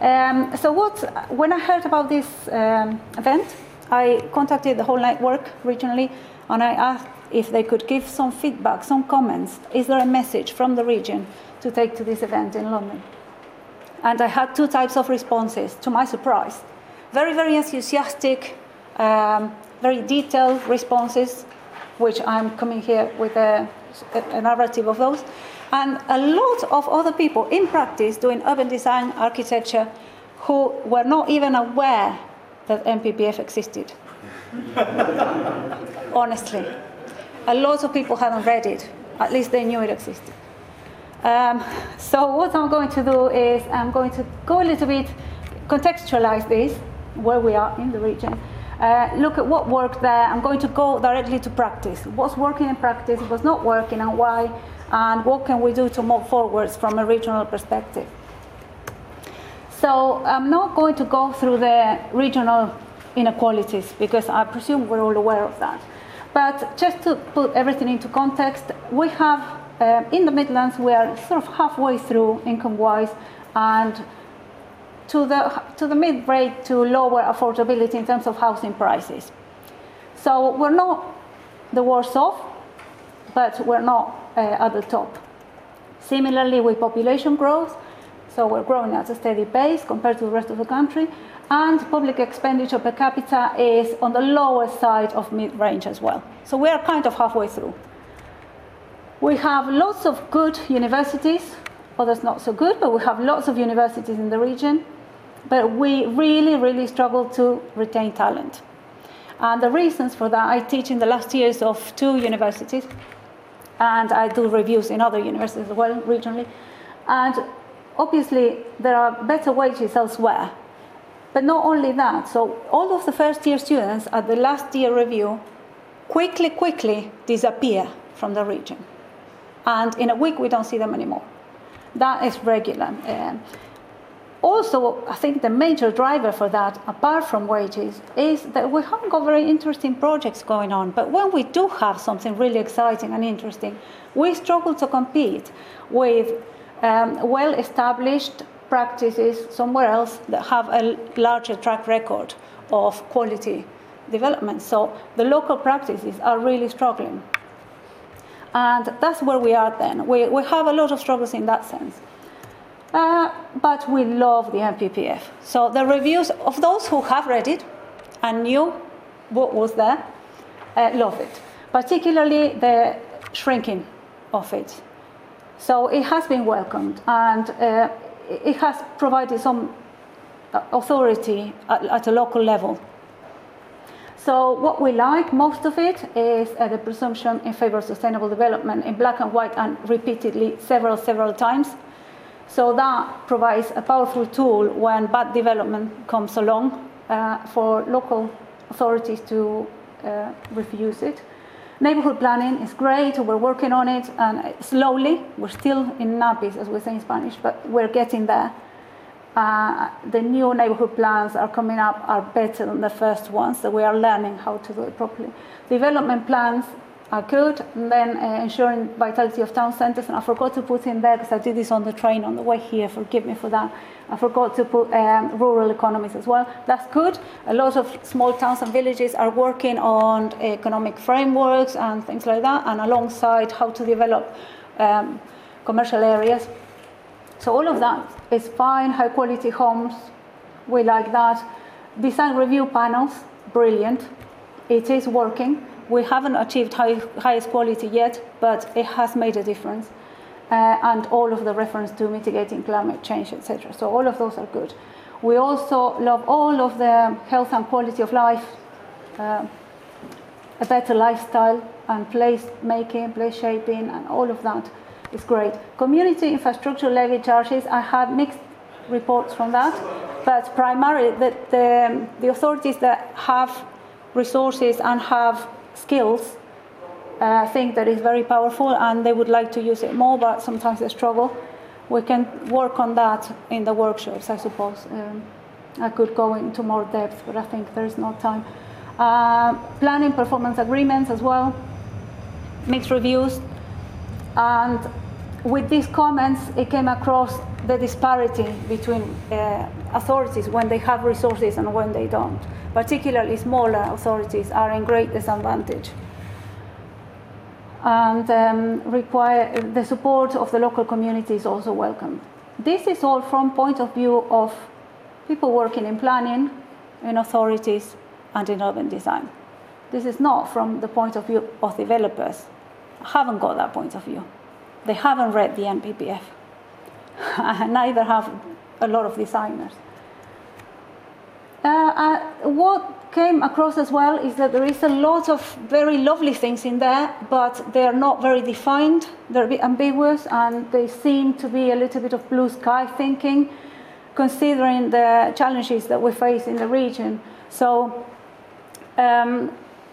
Um, so what, when I heard about this um, event, I contacted the whole network regionally and I asked if they could give some feedback, some comments. Is there a message from the region to take to this event in London? And I had two types of responses, to my surprise. Very, very enthusiastic, um, very detailed responses, which I'm coming here with a, a narrative of those. And a lot of other people in practice doing urban design architecture who were not even aware that NPPF existed. Honestly. A lot of people hadn't read it. At least they knew it existed. Um, so what I'm going to do is I'm going to go a little bit, contextualize this, where we are in the region, uh, look at what worked there. I'm going to go directly to practice. What's working in practice, what's not working, and why, and what can we do to move forwards from a regional perspective. So I'm not going to go through the regional inequalities because I presume we're all aware of that. But just to put everything into context, we have uh, in the Midlands, we are sort of halfway through income-wise, and to the, to the mid-rate to lower affordability in terms of housing prices. So we're not the worst off, but we're not Uh, at the top. Similarly, with population growth, so we're growing at a steady pace compared to the rest of the country, and public expenditure per capita is on the lower side of mid-range as well. So we are kind of halfway through. We have lots of good universities, others not so good, but we have lots of universities in the region. But we really, really struggle to retain talent. And the reasons for that, I teach in the last years of two universities, and I do reviews in other universities as well, regionally. And obviously, there are better wages elsewhere. But not only that, so all of the first year students at the last year review quickly, quickly disappear from the region. And in a week, we don't see them anymore. That is regular. Um, also, I think the major driver for that, apart from wages, is that we haven't got very interesting projects going on. But when we do have something really exciting and interesting, we struggle to compete with um, well established practices somewhere else that have a larger track record of quality development. So the local practices are really struggling. And that's where we are then. We, we have a lot of struggles in that sense. Uh, but we love the NPPF. So the reviews of those who have read it and knew what was there, uh, love it. Particularly the shrinking of it. So it has been welcomed and uh, it has provided some authority at, at, a local level. So what we like most of it is uh, the presumption in favor of sustainable development in black and white and repeatedly several, several times. So that provides a powerful tool when bad development comes along uh, for local authorities to uh, refuse it. Neighborhood planning is great, we're working on it, and slowly, we're still in nappies, as we say in Spanish, but we're getting there. Uh, the new neighborhood plans are coming up are better than the first ones, so we are learning how to do it properly. Development plans good. And then uh, ensuring vitality of town centres. And I forgot to put in there, because I did this on the train on the way here, forgive me for that. I forgot to put um, rural economies as well. That's good. A lot of small towns and villages are working on economic frameworks and things like that, and alongside how to develop um, commercial areas. So all of that is fine. High quality homes, we like that. Design review panels, brilliant. It is working. We haven't achieved high, highest quality yet, but it has made a difference. Uh, and all of the reference to mitigating climate change, etc. So all of those are good. We also love all of the health and quality of life, uh, a better lifestyle and place making, place shaping, and all of that is great. Community infrastructure levy charges, I had mixed reports from that, but primarily the, the, the authorities that have resources and have skills uh, think that is very powerful and they would like to use it more, but sometimes they struggle. We can work on that in the workshops, I suppose. Um, I could go into more depth, but I think there is no time. Uh, planning performance agreements as well, mixed reviews. And with these comments, it came across the disparity between uh, authorities when they have resources and when they don't. Particularly smaller authorities are in great disadvantage and um, require the support of the local community is also welcome. This is all from point of view of people working in planning, in authorities, and in urban design. This is not from the point of view of developers. I haven't got that point of view. They haven't read the NPPF. Neither have a lot of designers. Uh, uh, what came across as well is that there is a lot of very lovely things in there, but they are not very defined. They're a bit ambiguous, and they seem to be a little bit of blue sky thinking, considering the challenges that we face in the region. So um,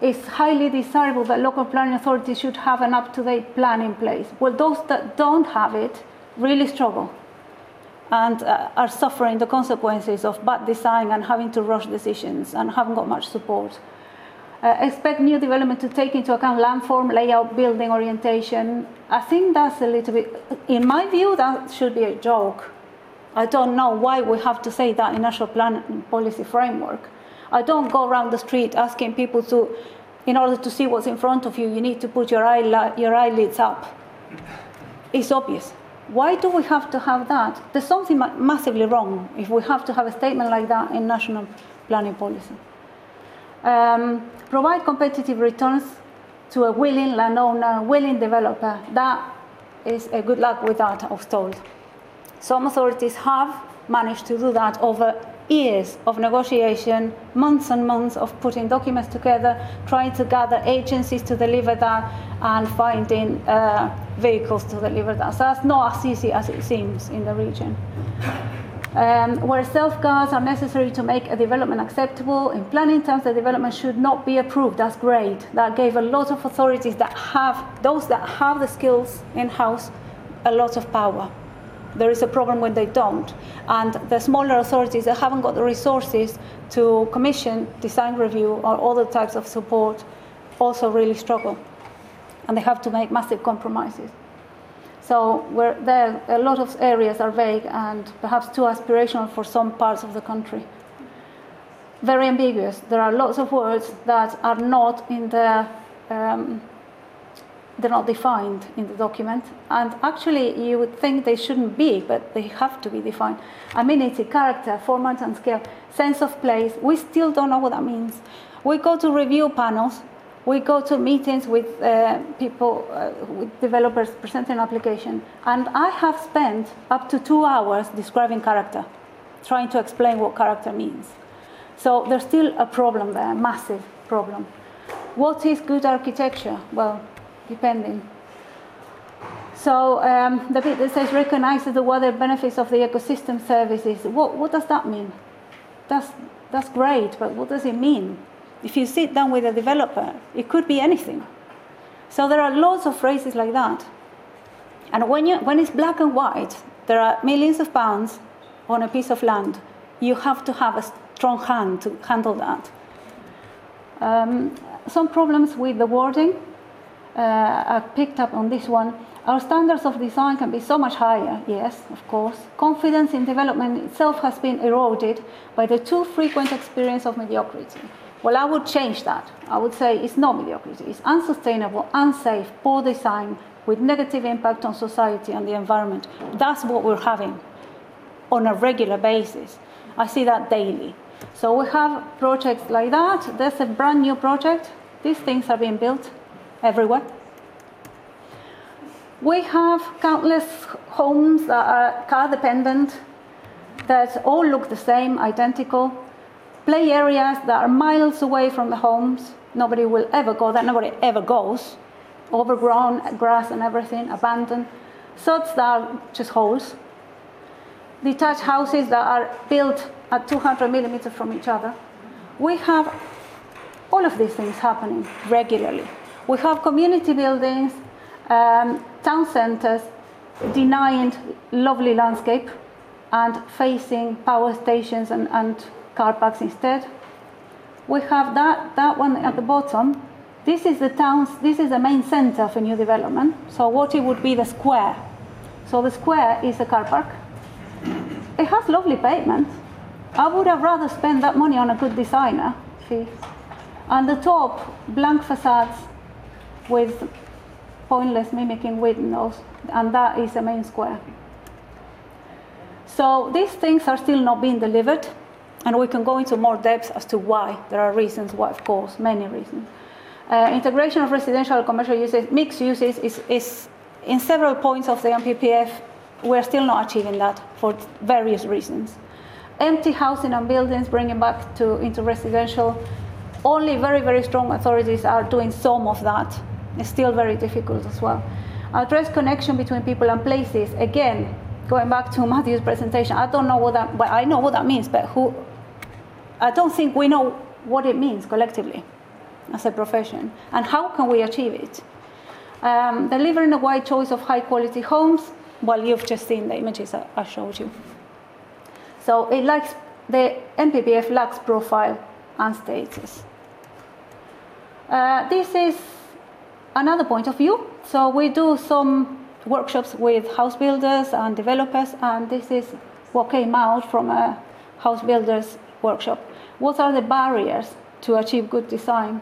it's highly desirable that local planning authorities should have an up-to-date plan in place. Well, those that don't have it really struggle and uh, are suffering the consequences of bad design and having to rush decisions and haven't got much support. Uh, expect new development to take into account landform, layout, building orientation. I think that's a little bit, in my view, that should be a joke. I don't know why we have to say that in national plan policy framework. I don't go around the street asking people to, in order to see what's in front of you, you need to put your, eye, your eyelids up. It's obvious. Why do we have to have that? There's something massively wrong if we have to have a statement like that in national planning policy. Um, provide competitive returns to a willing landowner, willing developer. That is a good luck with that, I told. Some authorities have managed to do that over years of negotiation, months and months of putting documents together, trying to gather agencies to deliver that, and finding uh, vehicles to deliver that. So that's not as easy as it seems in the region. Um, where safeguards are necessary to make a development acceptable, in planning terms, the development should not be approved. That's great. That gave a lot of authorities that have, those that have the skills in house, a lot of power. There is a problem when they don't. And the smaller authorities that haven't got the resources to commission design review or other types of support also really struggle. And they have to make massive compromises. So there, a lot of areas are vague and perhaps too aspirational for some parts of the country. Very ambiguous. There are lots of words that are not in the um, they're not defined in the document. And actually, you would think they shouldn't be, but they have to be defined. Amenity, character, format and scale, sense of place, we still don't know what that means. We go to review panels, we go to meetings with uh, people, uh, with developers presenting an application, and I have spent up to two hours describing character, trying to explain what character means. So there's still a problem there, a massive problem. What is good architecture? Well, depending. So um, the bit that says recognizes the water benefits of the ecosystem services. What, what does that mean? That's, that's great, but what does it mean? If you sit down with a developer, it could be anything. So there are lots of phrases like that. And when, you, when it's black and white, there are millions of pounds on a piece of land. You have to have a strong hand to handle that. Um, some problems with the wording uh, picked up on this one. Our standards of design can be so much higher, yes, of course. Confidence in development itself has been eroded by the too frequent experience of mediocrity. Well, I would change that. I would say it's not mediocrity, it's unsustainable, unsafe, poor design with negative impact on society and the environment. That's what we're having on a regular basis. I see that daily. So we have projects like that. There's a brand new project. These things are being built everywhere. We have countless homes that are car dependent, that all look the same, identical. Play areas that are miles away from the homes. Nobody will ever go there, nobody ever goes. Overgrown grass and everything, abandoned. Sods that are just holes. Detached houses that are built at 200 millimeters from each other. We have all of these things happening regularly. We have community buildings, um, town centres, denying lovely landscape and facing power stations and, and car parks instead. We have that, that one at the bottom. This is the town's, this is the main centre for new development. So what it would be the square. So the square is a car park it has lovely pavement. I would have rather spent that money on a good designer See? And the top, blank facades with pointless mimicking windows, and that is the main square. So these things are still not being delivered, and we can go into more depth as to why. There are reasons why, of course, many reasons. Uh, integration of residential and commercial uses, mixed uses, is, is in several points of the NPPF, we're still not achieving that for various reasons. Empty housing and buildings, bringing back to into residential, only very, very strong authorities are doing some of that. It's still very difficult as well. Address connection between people and places. Again, going back to Matthew's presentation, I don't know what that, but I know what that means, but who, I don't think we know what it means collectively as a profession, and how can we achieve it? Um, delivering a wide choice of high quality homes, well, you've just seen the images I, showed you. So it lacks, the NPPF lacks profile and status. Uh, this is another point of view. So we do some workshops with house builders and developers, and this is what came out from a house builders workshop. What are the barriers to achieve good design?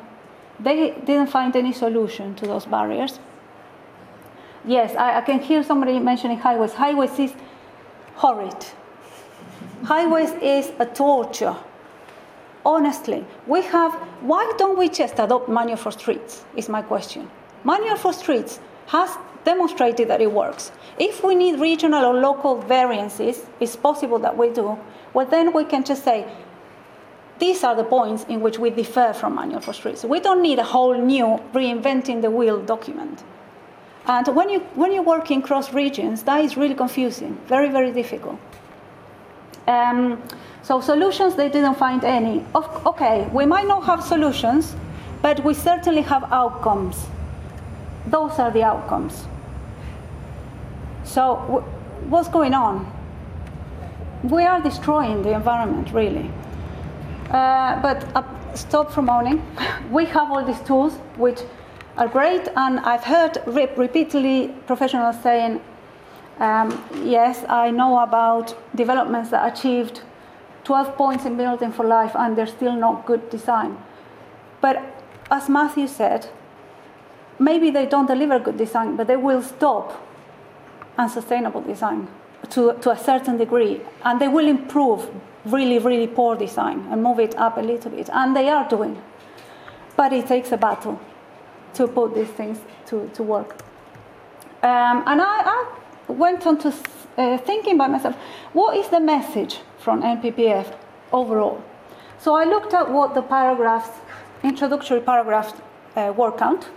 They didn't find any solution to those barriers. Yes, I, I can hear somebody mentioning highways. Highways is horrid. highways is a torture. Honestly, we have, why don't we just adopt manual for streets? Is my question. Manual for streets has demonstrated that it works. If we need regional or local variances, it's possible that we do, well, then we can just say, these are the points in which we differ from manual for streets. We don't need a whole new reinventing the wheel document. And when, you, when you're working cross regions, that is really confusing, very, very difficult. Um, so solutions, they didn't find any. Of, okay, we might not have solutions, but we certainly have outcomes. Those are the outcomes. So what's going on? We are destroying the environment, really. Uh, but uh, stop from moaning. we have all these tools which are great, and I've heard re- repeatedly professionals saying, um, yes, I know about developments that achieved 12 points in building for life and they're still not good design. But as Matthew said, maybe they don't deliver good design, but they will stop unsustainable design to, to a certain degree, and they will improve really, really poor design and move it up a little bit, and they are doing. But it takes a battle to put these things to, to work. Um, and I, I, went on to uh, thinking by myself, what is the message from NPPF overall? So I looked at what the paragraphs, introductory paragraphs, uh, word count,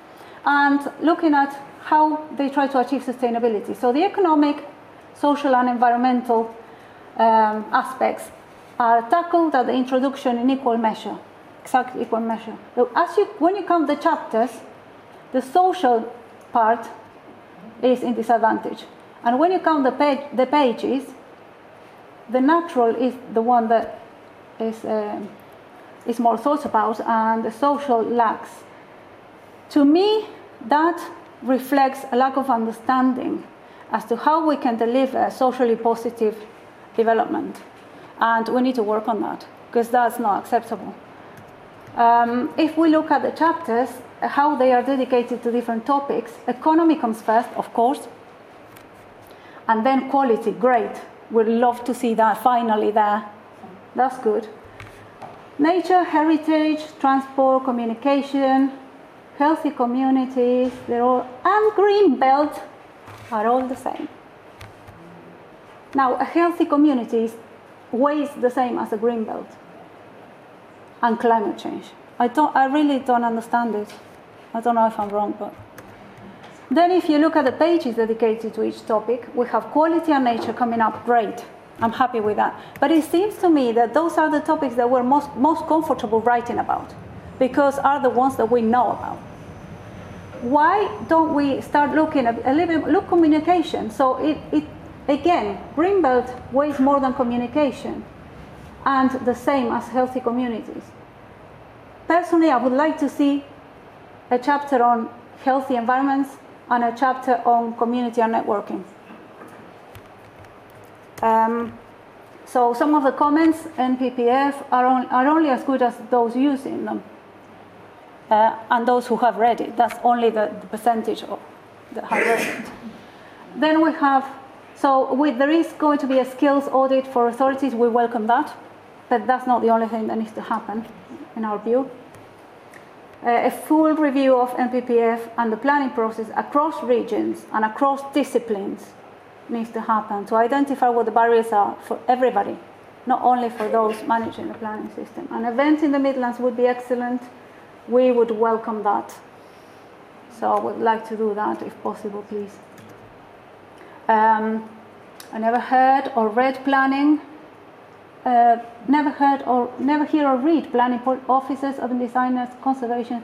and looking at how they try to achieve sustainability. So the economic, social, and environmental um, aspects are tackled at the introduction in equal measure, exactly equal measure. So as you, when you count the chapters, the social part is in disadvantage. And when you count the, page, the pages, the natural is the one that is, uh, is more thought about, and the social lacks. To me, that reflects a lack of understanding as to how we can deliver socially positive development. And we need to work on that because that's not acceptable. Um, if we look at the chapters, how they are dedicated to different topics. Economy comes first, of course, and then quality, great. We'd love to see that finally there. That's good. Nature, heritage, transport, communication, healthy communities, they're all, and green belt are all the same. Now, a healthy community is weighs the same as a green belt and climate change. I, don't, I really don't understand it. I don't know if I'm wrong, but. Then, if you look at the pages dedicated to each topic, we have quality and nature coming up great. I'm happy with that. But it seems to me that those are the topics that we're most, most comfortable writing about because are the ones that we know about. Why don't we start looking at a little bit, look communication? So it, it again, Greenbelt weighs more than communication and the same as healthy communities. Personally, I would like to see a chapter on healthy environments, and a chapter on community and networking. Um, So some of the comments in PPF are, on, are only as good as those using them. Uh, and those who have read it, that's only the, the percentage of, that have read it. Then we have, so with, there is going to be a skills audit for authorities, we welcome that, but that's not the only thing that needs to happen in our view. A full review of NPPF and the planning process across regions and across disciplines needs to happen to identify what the barriers are for everybody, not only for those managing the planning system. An event in the Midlands would be excellent. We would welcome that. So I would like to do that if possible, please. Um, I never heard or read planning uh, never heard or never hear or read planning officers, urban designers, conservation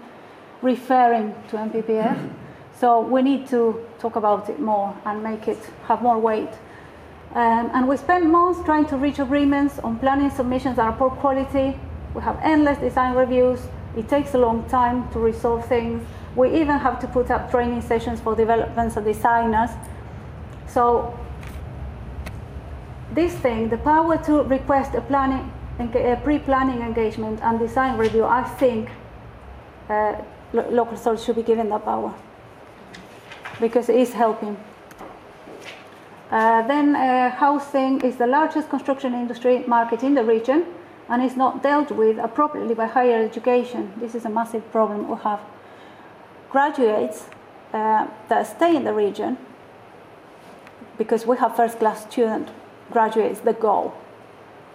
referring to NPPF. So we need to talk about it more and make it have more weight. Um, and we spend months trying to reach agreements on planning submissions that are poor quality. We have endless design reviews. It takes a long time to resolve things. We even have to put up training sessions for developers and designers. So this thing, the power to request a planning, a pre-planning engagement and design review, I think uh, lo local authorities should be given that power because it is helping. Uh, then uh, housing is the largest construction industry market in the region and is not dealt with appropriately by higher education. This is a massive problem we have. Graduates uh, that stay in the region because we have first class students graduates the goal.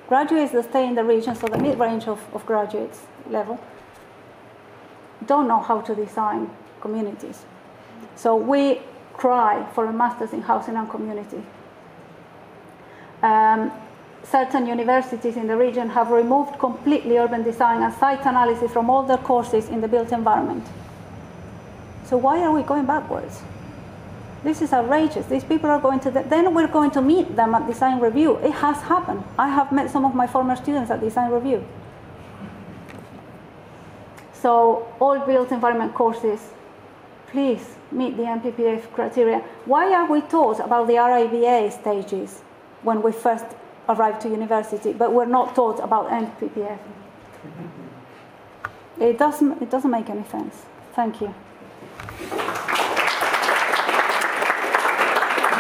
Graduates that stay in the region, so the mid-range of, of graduates level, don't know how to design communities. So we cry for a master's in housing and community. Um, certain universities in the region have removed completely urban design and site analysis from all their courses in the built environment. So why are we going backwards? This is outrageous. These people are going to, the, then we're going to meet them at design review. It has happened. I have met some of my former students at design review. So all built environment courses, please meet the NPPF criteria. Why are we taught about the RIBA stages when we first arrive to university, but we're not taught about NPPF? It doesn't, it doesn't make any sense. Thank you.